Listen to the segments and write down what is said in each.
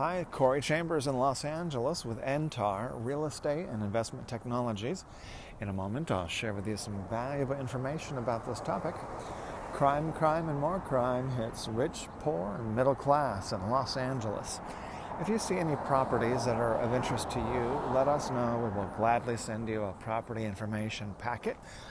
Hi, Corey Chambers in Los Angeles with NTAR Real Estate and Investment Technologies. In a moment, I'll share with you some valuable information about this topic. Crime, crime, and more crime hits rich, poor, and middle class in Los Angeles. If you see any properties that are of interest to you, let us know. We will gladly send you a property information packet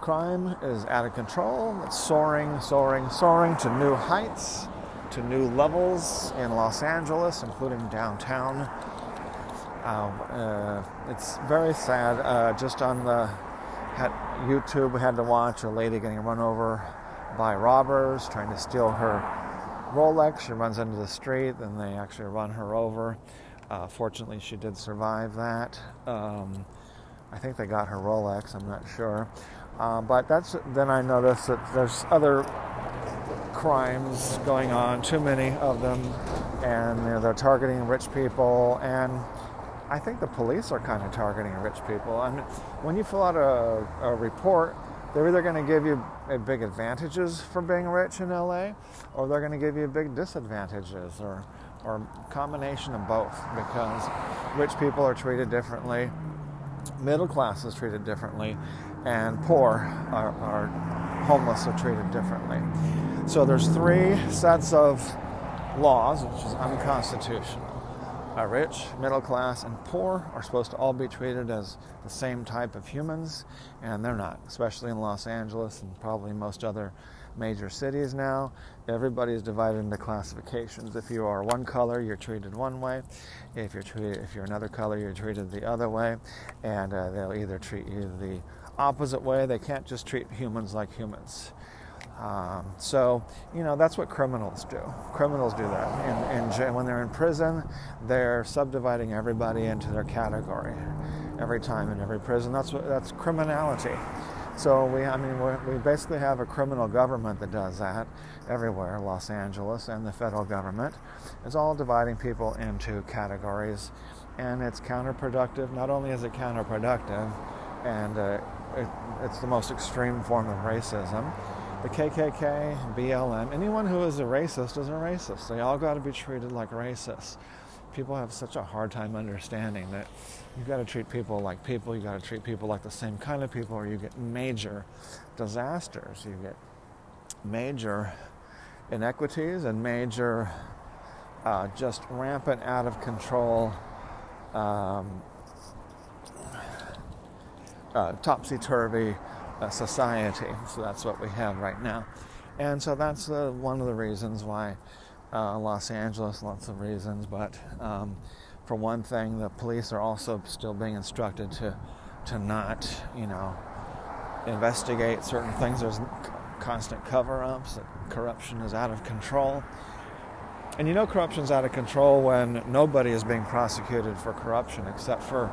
Crime is out of control. It's soaring, soaring, soaring to new heights, to new levels in Los Angeles, including downtown. Uh, uh, it's very sad. Uh, just on the YouTube, we had to watch a lady getting run over by robbers trying to steal her Rolex. She runs into the street, and they actually run her over. Uh, fortunately, she did survive that. Um, I think they got her Rolex. I'm not sure. Uh, but that's then I noticed that there's other crimes going on, too many of them, and you know, they're targeting rich people. And I think the police are kind of targeting rich people. And when you fill out a, a report, they're either going to give you big advantages for being rich in LA, or they're going to give you big disadvantages, or or combination of both, because rich people are treated differently, middle class is treated differently, and poor are, are homeless are treated differently. So there's three sets of laws, which is unconstitutional. Uh, rich, middle class, and poor are supposed to all be treated as the same type of humans, and they're not, especially in Los Angeles and probably most other major cities now. Everybody is divided into classifications. If you are one color, you're treated one way. If you're treated, if you're another color, you're treated the other way, and uh, they'll either treat you the opposite way. They can't just treat humans like humans. Um, so, you know, that's what criminals do. Criminals do that. And, and when they're in prison, they're subdividing everybody into their category every time in every prison. That's what, that's criminality. So we, I mean, we basically have a criminal government that does that everywhere. Los Angeles and the federal government is all dividing people into categories, and it's counterproductive. Not only is it counterproductive, and uh, it's the most extreme form of racism. The KKK, BLM, anyone who is a racist is a racist. They all got to be treated like racists. People have such a hard time understanding that you've got to treat people like people, you've got to treat people like the same kind of people, or you get major disasters. You get major inequities and major, uh, just rampant, out of control um, uh, topsy turvy uh, society. So that's what we have right now. And so that's uh, one of the reasons why uh, Los Angeles, lots of reasons, but um, for one thing, the police are also still being instructed to, to not, you know, investigate certain things. There's constant cover ups, corruption is out of control. And you know, corruption's out of control when nobody is being prosecuted for corruption except for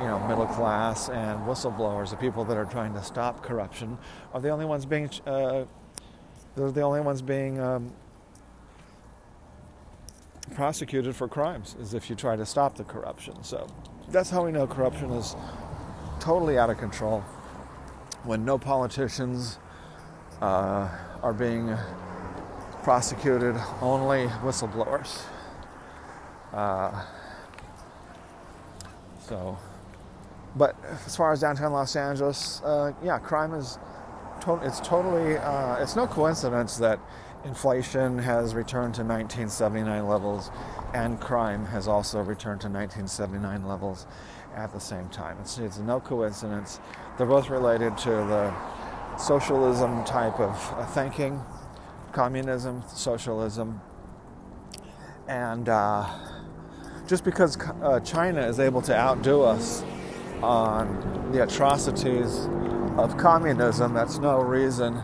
you know, middle class and whistleblowers, the people that are trying to stop corruption, are the only ones being uh, they're the only ones being um, prosecuted for crimes, as if you try to stop the corruption. So that's how we know corruption is totally out of control when no politicians uh, are being prosecuted, only whistleblowers. Uh, so but as far as downtown Los Angeles, uh, yeah, crime is to- it's totally uh, it's no coincidence that inflation has returned to 1979 levels and crime has also returned to 1979 levels at the same time. It's, it's no coincidence. They're both related to the socialism type of uh, thinking, communism, socialism, and uh, just because uh, China is able to outdo us on the atrocities of communism, that's no reason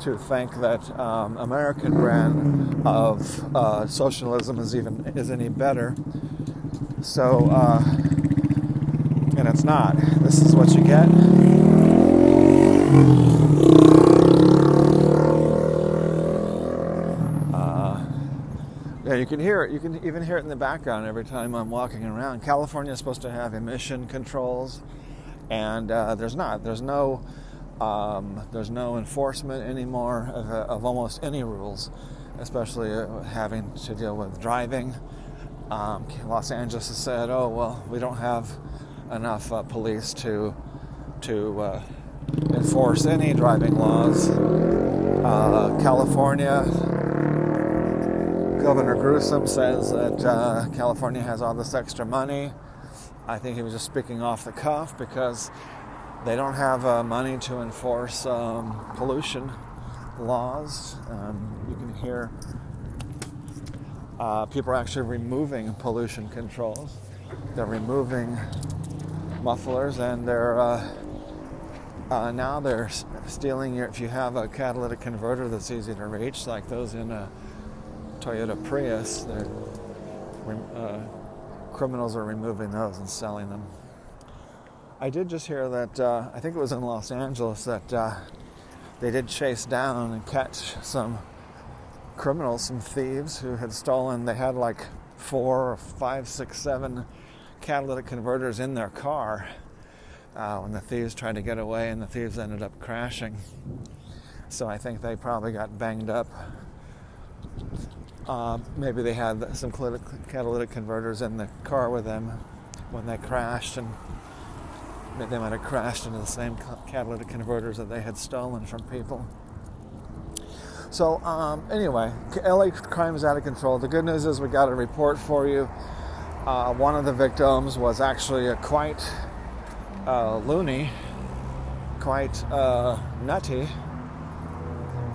to think that um, American brand of uh, socialism is even is any better. So, uh, and it's not. This is what you get. Yeah, you can hear it. You can even hear it in the background every time I'm walking around. California is supposed to have emission controls, and uh, there's not. There's no. Um, there's no enforcement anymore of, uh, of almost any rules, especially uh, having to deal with driving. Um, Los Angeles has said, "Oh well, we don't have enough uh, police to to uh, enforce any driving laws." Uh, California Governor Newsom says that uh, California has all this extra money. I think he was just speaking off the cuff because they don't have uh, money to enforce um, pollution laws. Um, you can hear uh, people are actually removing pollution controls. They're removing mufflers and they're uh, uh, now they're stealing your. If you have a catalytic converter that's easy to reach, like those in a Toyota Prius, uh, criminals are removing those and selling them. I did just hear that uh, I think it was in Los Angeles that uh, they did chase down and catch some criminals, some thieves who had stolen. They had like four or five, six, seven catalytic converters in their car uh, when the thieves tried to get away, and the thieves ended up crashing. So I think they probably got banged up. Uh, maybe they had some catalytic converters in the car with them when they crashed, and they might have crashed into the same catalytic converters that they had stolen from people. So, um, anyway, LA crime is out of control. The good news is we got a report for you. Uh, one of the victims was actually a quite uh, loony, quite uh, nutty,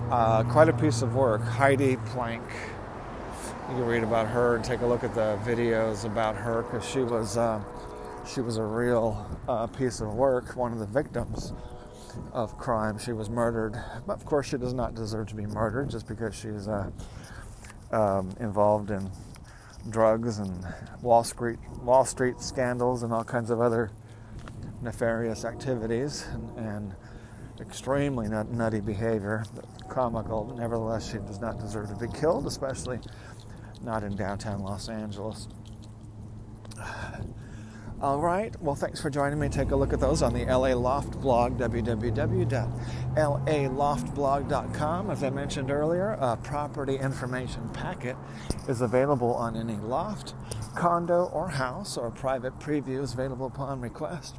uh, quite a piece of work. Heidi Planck. You can read about her and take a look at the videos about her because she was uh, she was a real uh, piece of work, one of the victims of crime. She was murdered, but of course, she does not deserve to be murdered just because she's uh, um, involved in drugs and Wall Street Wall Street scandals and all kinds of other nefarious activities and, and extremely nut, nutty behavior, comical. Nevertheless, she does not deserve to be killed, especially not in downtown Los Angeles. All right. Well, thanks for joining me. Take a look at those on the LA Loft blog, www.laloftblog.com. As I mentioned earlier, a property information packet is available on any loft, condo, or house, or private preview is available upon request.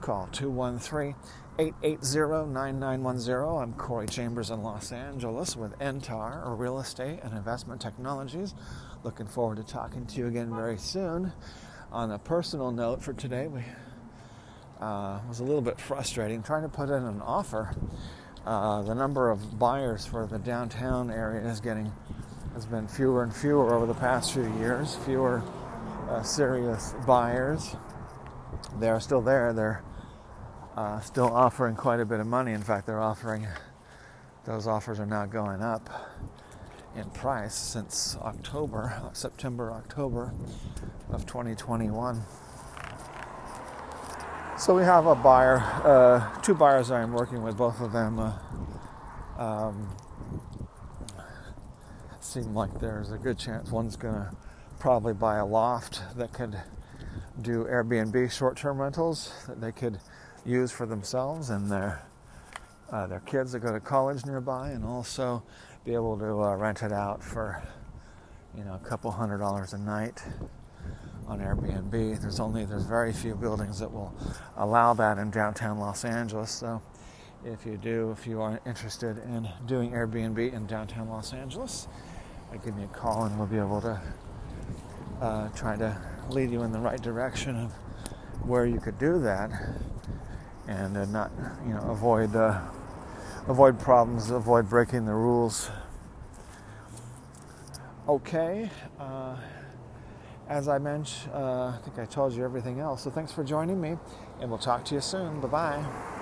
Call 213 880 9910. I'm Corey Chambers in Los Angeles with NTAR, or Real Estate and Investment Technologies. Looking forward to talking to you again very soon. On a personal note for today, we uh, was a little bit frustrating trying to put in an offer. Uh, the number of buyers for the downtown area is getting has been fewer and fewer over the past few years. Fewer uh, serious buyers. They are still there. They're uh, still offering quite a bit of money. In fact, they're offering those offers are now going up in price since October, September, October of 2021. So we have a buyer, uh, two buyers I'm working with, both of them uh, um, seem like there's a good chance one's going to probably buy a loft that could do Airbnb short-term rentals that they could use for themselves and their uh, their kids that go to college nearby, and also be able to uh, rent it out for you know a couple hundred dollars a night on Airbnb. There's only there's very few buildings that will allow that in downtown Los Angeles. So if you do, if you are interested in doing Airbnb in downtown Los Angeles, uh, give me a call and we'll be able to uh, try to lead you in the right direction of where you could do that and uh, not you know avoid uh, avoid problems, avoid breaking the rules. Okay, uh, as I mentioned, uh, I think I told you everything else. So thanks for joining me, and we'll talk to you soon. Bye bye.